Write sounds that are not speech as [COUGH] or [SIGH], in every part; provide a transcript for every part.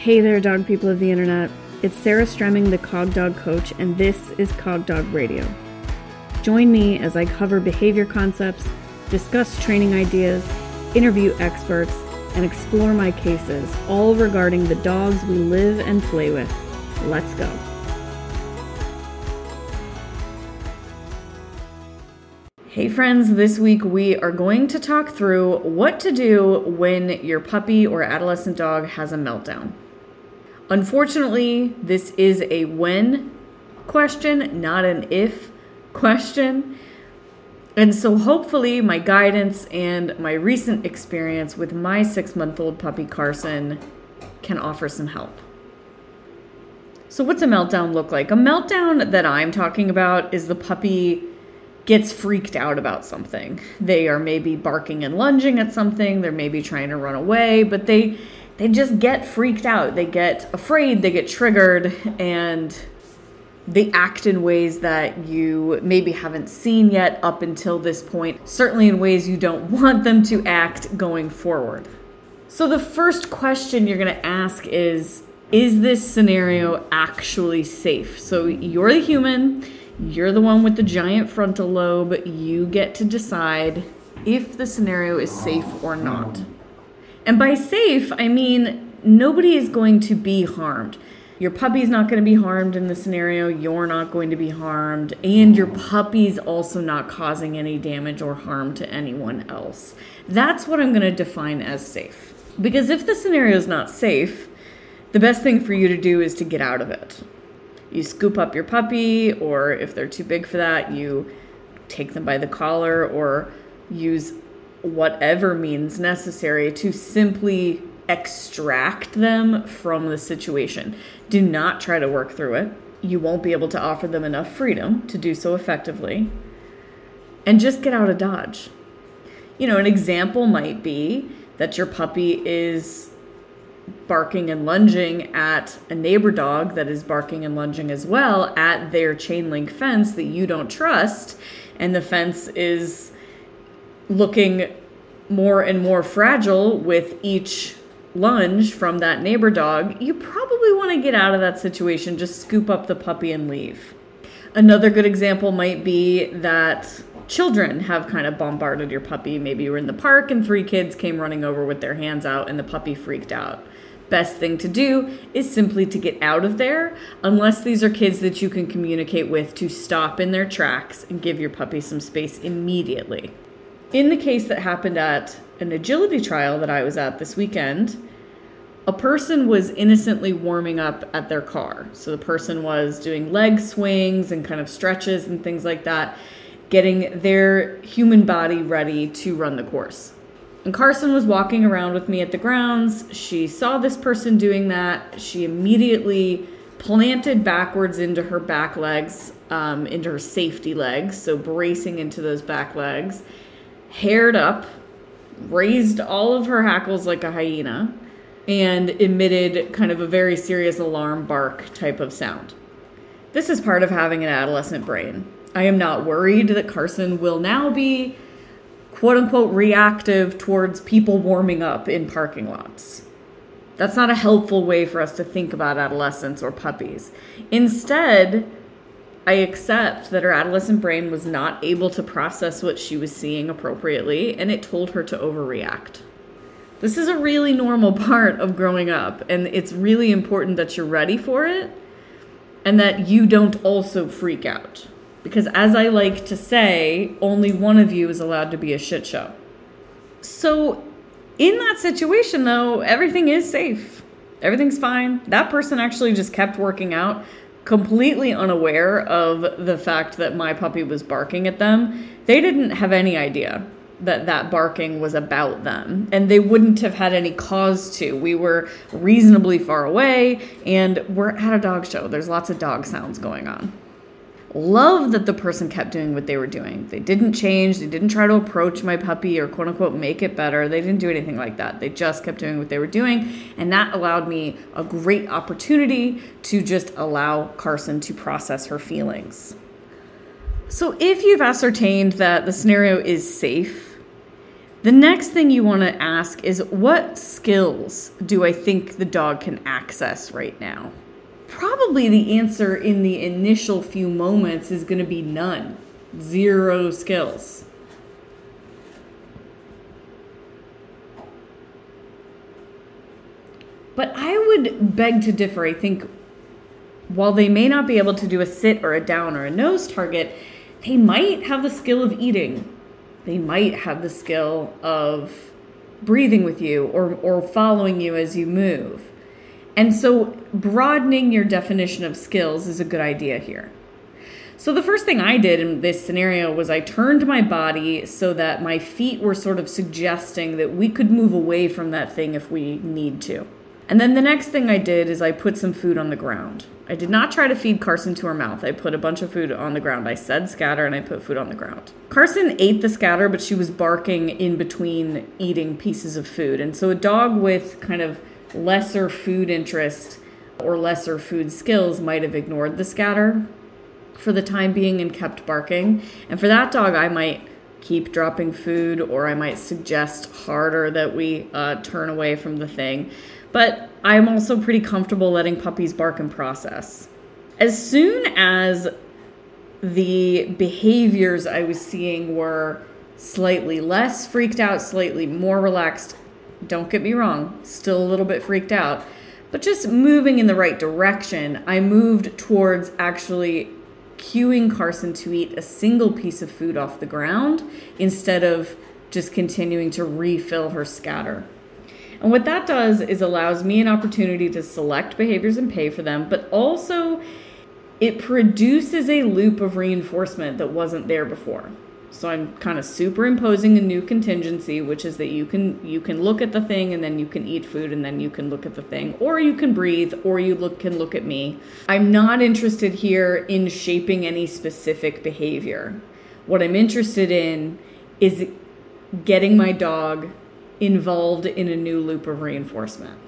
Hey there, dog people of the internet. It's Sarah Stremming, the Cog Dog Coach, and this is Cog Dog Radio. Join me as I cover behavior concepts, discuss training ideas, interview experts, and explore my cases, all regarding the dogs we live and play with. Let's go. Hey friends, this week we are going to talk through what to do when your puppy or adolescent dog has a meltdown. Unfortunately, this is a when question, not an if question. And so, hopefully, my guidance and my recent experience with my six month old puppy Carson can offer some help. So, what's a meltdown look like? A meltdown that I'm talking about is the puppy gets freaked out about something. They are maybe barking and lunging at something, they're maybe trying to run away, but they they just get freaked out. They get afraid, they get triggered, and they act in ways that you maybe haven't seen yet up until this point, certainly in ways you don't [LAUGHS] want them to act going forward. So, the first question you're going to ask is Is this scenario actually safe? So, you're the human, you're the one with the giant frontal lobe, you get to decide if the scenario is safe or not. And by safe, I mean nobody is going to be harmed. Your puppy's not going to be harmed in the scenario, you're not going to be harmed, and your puppy's also not causing any damage or harm to anyone else. That's what I'm going to define as safe. Because if the scenario is not safe, the best thing for you to do is to get out of it. You scoop up your puppy, or if they're too big for that, you take them by the collar or use whatever means necessary to simply extract them from the situation. Do not try to work through it. You won't be able to offer them enough freedom to do so effectively. And just get out of Dodge. You know, an example might be that your puppy is barking and lunging at a neighbor dog that is barking and lunging as well at their chain link fence that you don't trust, and the fence is looking more and more fragile with each lunge from that neighbor dog, you probably want to get out of that situation. Just scoop up the puppy and leave. Another good example might be that children have kind of bombarded your puppy. Maybe you were in the park and three kids came running over with their hands out and the puppy freaked out. Best thing to do is simply to get out of there, unless these are kids that you can communicate with to stop in their tracks and give your puppy some space immediately. In the case that happened at an agility trial that I was at this weekend, a person was innocently warming up at their car. So the person was doing leg swings and kind of stretches and things like that, getting their human body ready to run the course. And Carson was walking around with me at the grounds. She saw this person doing that. She immediately planted backwards into her back legs, um, into her safety legs, so bracing into those back legs haired up, raised all of her hackles like a hyena, and emitted kind of a very serious alarm bark type of sound. This is part of having an adolescent brain. I am not worried that Carson will now be quote unquote reactive towards people warming up in parking lots. That's not a helpful way for us to think about adolescents or puppies. Instead, I accept that her adolescent brain was not able to process what she was seeing appropriately, and it told her to overreact. This is a really normal [LAUGHS] part of growing up, and it's really important that you're ready for it and that you don't also freak out. Because, as I like to say, only one of you is allowed to be a shit show. So, in that situation, though, everything is safe. Everything's fine. That person actually just kept working out completely unaware of the fact that my puppy was barking at them. They didn't have any idea that that barking was about them and they wouldn't have had any cause to. We were reasonably far away and we're at a dog show. There's lots of dog sounds going on love that the person kept doing what they were doing. They didn't change. They didn't try to approach my puppy or quote unquote make it better. They didn't do anything like that. They just kept doing what they were doing. And that allowed me a great opportunity to just allow Carson to process her feelings. So if you've ascertained that the scenario is safe, The next thing you want to ask is what skills do I think the dog can access right now? Probably the answer in the initial few moments is going to be none, zero skills. But I would beg to differ. I think while they may not be able to do a sit or a down or a nose target, they might have the skill of eating. They might have the skill of breathing with you or, or following you as you move. And so, broadening your definition of skills is a good idea here. So, the first thing I did in this scenario was I turned my body so that my feet were sort of suggesting that we could move away from that thing if we need to. And then the next thing I did is I put some food on the ground. I did not try to feed Carson to her mouth. I put a bunch of food on the ground. I said scatter and I put food on the ground. Carson ate the scatter, but she was barking in between eating pieces of food. And so a dog with kind of lesser food interest or lesser food skills might have ignored the scatter for the time being and kept barking. And for that dog, I might keep dropping food or I might suggest harder that we uh, turn away from the thing. But I'm also pretty comfortable letting puppies bark and process. As soon as the behaviors I was seeing were slightly less freaked out, slightly more relaxed, don't get me wrong, still a little bit freaked out, but just moving in the right direction, I moved towards actually cueing Carson to eat a single piece of food off the ground instead of just continuing to refill her scatter. And what that does is allows me an opportunity to select behaviors and pay for them, but also it produces a loop of reinforcement that wasn't there before. So I'm kind of superimposing a new contingency, which is that you can you can look at the thing and then you can eat food and then you can look at the thing, or you can breathe, or you look can look at me. I'm not interested here in shaping any specific behavior. What I'm interested in is getting my dog involved in a new loop of reinforcement.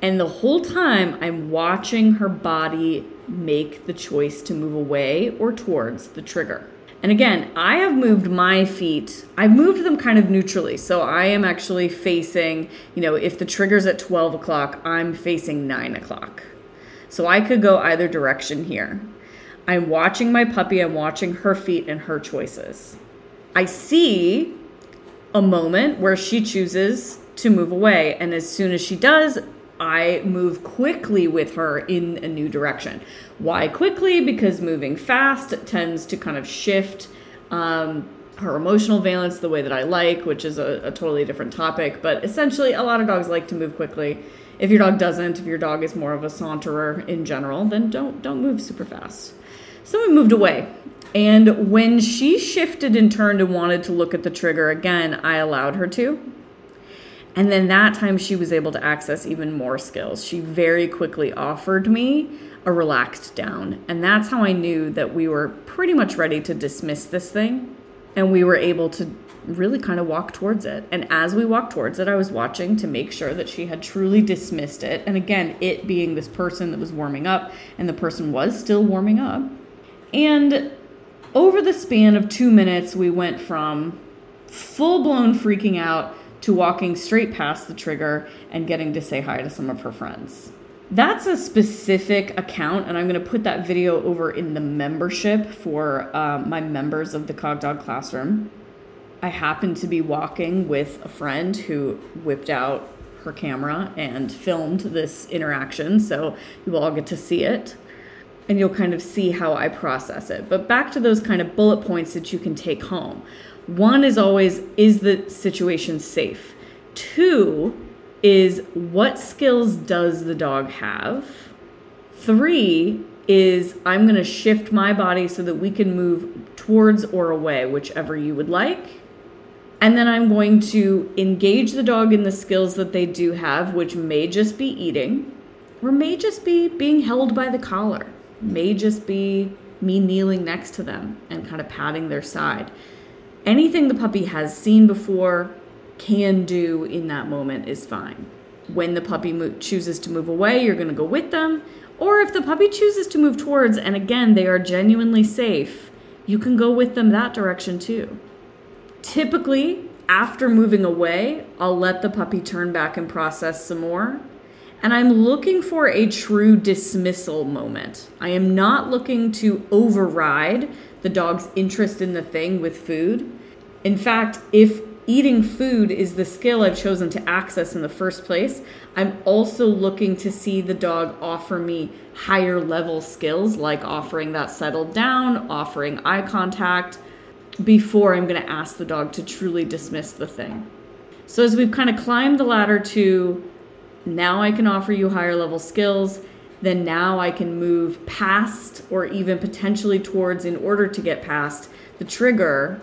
And the whole time, I'm watching her body make the choice to move away or towards the trigger. And again, I have moved my feet, I've moved them kind of neutrally. So I am actually facing, you know, if the trigger's at 12 o'clock, I'm facing 9 o'clock. So I could go either direction here. I'm watching my puppy, I'm watching her feet and her choices. I see a moment where she chooses to move away. And as soon as she does, I move quickly with her in a new direction. Why quickly? Because moving fast tends to kind of shift um, her emotional valence the way that I like, which is a, a totally different topic. But essentially, a lot of dogs like to move quickly. If your dog doesn't, if your dog is more of a saunterer in general, then don't don't move super fast. So we moved away. And when she shifted and turned and wanted to look at the trigger again, I allowed her to. And then that time she was able to access even more skills. She very quickly offered me a relaxed down. And that's how I knew that we were pretty much ready to dismiss this thing. And we were able to really kind of walk towards it. And as we walked towards it, I was watching to make sure that she had truly dismissed it. And again, it being this person that was warming up, and the person was still warming up. And over the span of two minutes, we went from full blown freaking out to walking straight past the trigger and getting to say hi to some of her friends. That's a specific account, and I'm going to put that video over in the membership for um, my members of the Cog Dog Classroom. I happened to be walking with a friend who whipped out her camera and filmed this interaction, so you will all get to see it and you'll kind of see how I process it. But back to those kind of bullet points that you can take home. One is always is the situation safe? Two is what skills does the dog have? Three is I'm going to shift my body so that we can move towards or away, whichever you would like. And then I'm going to engage the dog in the skills that they do have, which may just be eating or may just be being held by the collar, may just be me kneeling next to them and kind of patting their side anything the puppy has seen before, can do in that moment is fine. When the puppy mo- chooses to move away, you're going to go with them. Or if the puppy chooses to move towards, and again, they are genuinely safe, you can go with them that direction too. Typically, after moving away, I'll let the puppy turn back and process some more. And I'm looking for a true dismissal moment. I am not looking to override the dog's interest in the thing with food. In fact, if eating food is the skill I've chosen to access in the first place, I'm also looking to see the dog offer me higher level skills like offering that settled down, offering eye contact, before I'm going to ask the dog to truly dismiss the thing. So, as we've kind of climbed the ladder to now I can offer you higher level skills, then now I can move past or even potentially towards, in order to get past the trigger,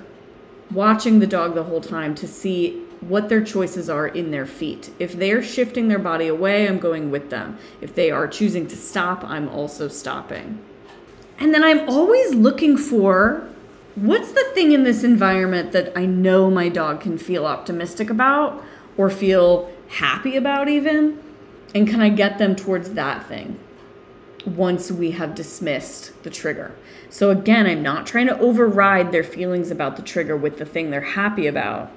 watching the dog the whole time to see what their choices are in their feet. If they're shifting their body away, I'm going with them. If they are choosing to stop, I'm also stopping. And then I'm always looking for what's the thing in this environment that I know my dog can feel optimistic about or feel happy about, even? And can I get them towards that thing once we have dismissed the trigger? So, again, I'm not trying to override their feelings about the trigger with the thing they're happy about.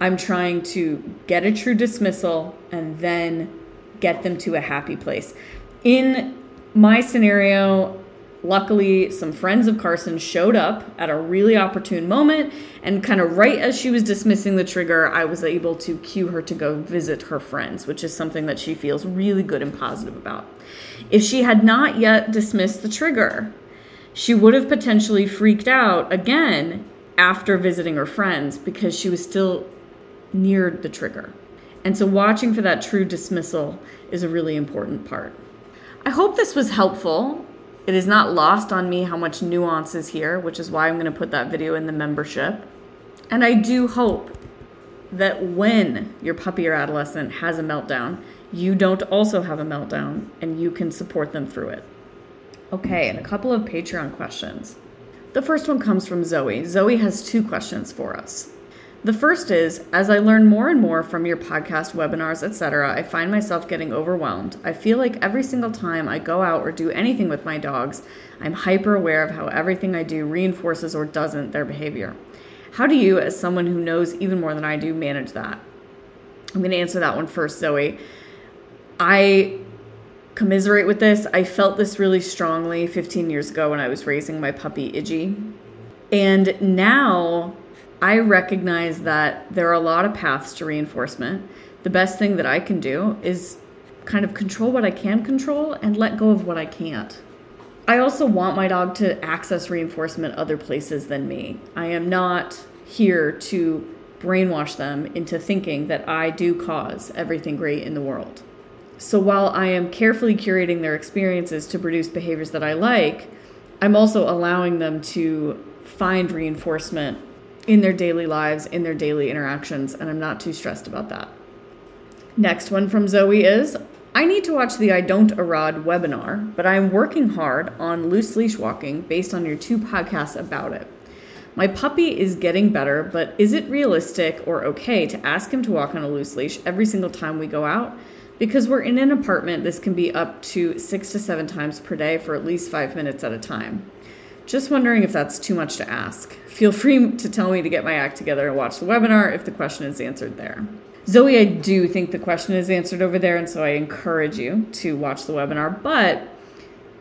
I'm trying to get a true dismissal and then get them to a happy place. In my scenario, Luckily, some friends of Carson showed up at a really opportune moment, and kind of right as she was dismissing the trigger, I was able to cue her to go visit her friends, which is something that she feels really good and positive about. If she had not yet dismissed the trigger, she would have potentially freaked out again after visiting her friends because she was still near the trigger. And so, watching for that true dismissal is a really important part. I hope this was helpful. It is not lost on me how much nuance is here, which is why I'm going to put that video in the membership. And I do hope that when your puppy or adolescent has a meltdown, you don't also have a meltdown and you can support them through it. Okay, and a couple of Patreon questions. The first one comes from Zoe. Zoe has two questions for us. The first is as I learn more and more from your podcast, webinars, etc., I find myself getting overwhelmed. I feel like every single time I go out or do anything with my dogs, I'm hyper aware of how everything I do reinforces or doesn't their behavior. How do you, as someone who knows even more than I do, manage that? I'm going to answer that one first, Zoe. I commiserate with this. I felt this really strongly 15 years ago when I was raising my puppy, Iggy. And now I recognize that there are a lot of paths to reinforcement. The best thing that I can do is kind of control what I can control and let go of what I can't. I also want my dog to access reinforcement other places than me. I am not here to brainwash them into thinking that I do cause everything great in the world. So while I am carefully curating their experiences to produce behaviors that I like, I'm also allowing them to find reinforcement in their daily lives, in their daily interactions, and I'm not too stressed about that. Next one from Zoe is I need to watch the I Don't Erod webinar, but I'm working hard on loose leash walking based on your two podcasts about it. My puppy is getting better, but is it realistic or okay to ask him to walk on a loose leash every single time we go out? Because we're in an apartment, this can be up to six to seven times per day for at least five minutes at a time. Just wondering if that's too much to ask. Feel free to tell me to get my act together and watch the webinar if the question is answered there. Zoe, I do think the question is answered over there, and so I encourage you to watch the webinar. But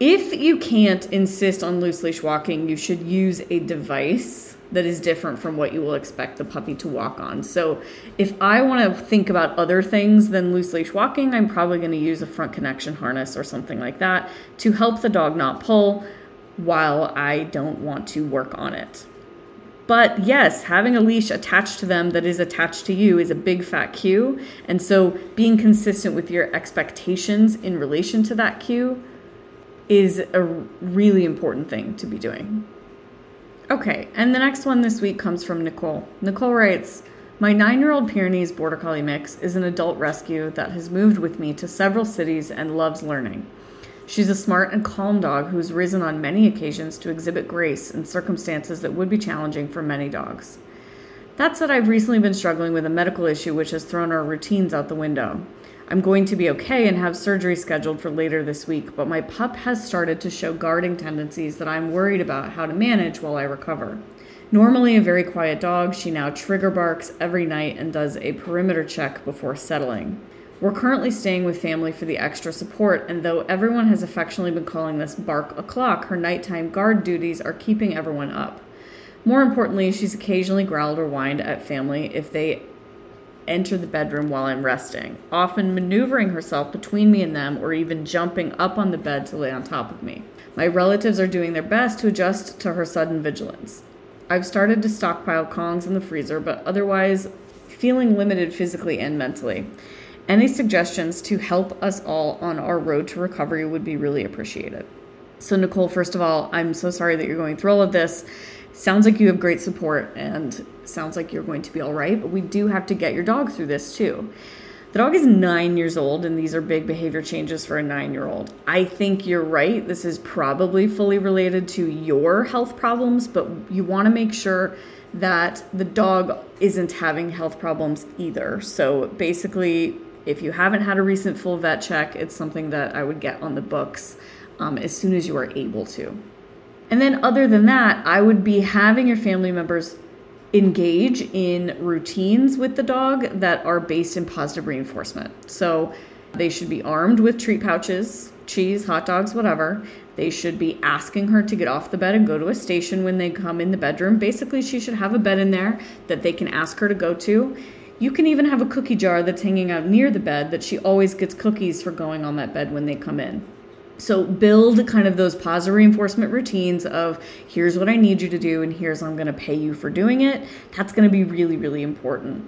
if you can't insist on loose leash walking, you should use a device that is different from what you will expect the puppy to walk on. So, if I want to think about other things than loose leash walking, I'm probably going to use a front connection harness or something like that to help the dog not pull while I don't want to work on it. But yes, having a leash attached to them that is attached to you is a big fat cue. And so being consistent with your expectations in relation to that cue is a really important thing to be doing. Okay, and the next one this week comes from Nicole. Nicole writes, my nine year old Pyrenees Border Collie mix is an adult rescue that has moved with me to several cities and loves learning. She's a smart and calm dog who's risen on many occasions to exhibit grace in circumstances that would be challenging for many dogs. That said, I've recently been struggling with a medical issue which has thrown our routines out the window. I'm going to be okay and have surgery scheduled for later this week, but my pup has started to show guarding tendencies that I'm worried about how to manage while I recover. Normally a very quiet dog, she now trigger barks every night and does a perimeter check before settling. We're currently staying with family for the extra support, and though everyone has affectionately been calling this bark o'clock, her nighttime guard duties are keeping everyone up. More importantly, she's occasionally growled or whined at family if they enter the bedroom while I'm resting, often maneuvering herself between me and them or even jumping up on the bed to lay on top of me. My relatives are doing their best to adjust to her sudden vigilance. I've started to stockpile Kongs in the freezer, but otherwise feeling limited physically and mentally. Any suggestions to help us all on our road to recovery would be really appreciated. So, Nicole, first of all, I'm so sorry that you're going through all of this. Sounds like you have great support and sounds like you're going to be all right, but we do have to get your dog through this too. The dog is nine years old, and these are big behavior changes for a nine year old. I think you're right. This is probably fully related to your health problems, but you want to make sure that the dog isn't having health problems either. So basically, if you haven't had a recent full vet check, it's something that I would get on the books um, as soon as you are able to. And then, other than that, I would be having your family members engage in routines with the dog that are based in positive reinforcement. So, they should be armed with treat pouches, cheese, hot dogs, whatever. They should be asking her to get off the bed and go to a station when they come in the bedroom. Basically, she should have a bed in there that they can ask her to go to. You can even have a cookie jar that's hanging out near the bed that she always gets cookies for going on that bed when they come in. So build kind of those positive reinforcement routines of here's what I need you to do and here's I'm going to pay you for doing it. That's going to be really really important.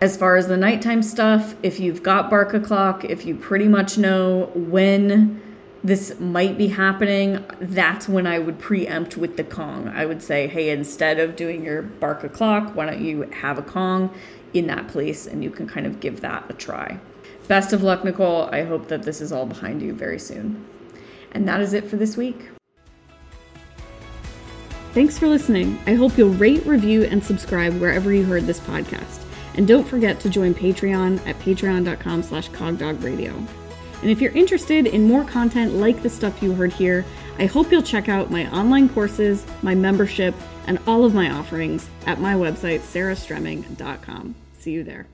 As far as the nighttime stuff, if you've got bark o'clock, if you pretty much know when this might be happening, that's when I would preempt with the Kong. I would say, hey, instead of doing your bark o'clock, why don't you have a Kong? in that place and you can kind of give that a try. Best of luck, Nicole. I hope that this is all behind you very soon. And that is it for this week. Thanks for listening. I hope you'll rate, review, and subscribe wherever you heard this podcast. And don't forget to join Patreon at patreon.com slash cogdogradio. And if you're interested in more content like the stuff you heard here, I hope you'll check out my online courses, my membership, and all of my offerings at my website, sarahstremming.com. See you there.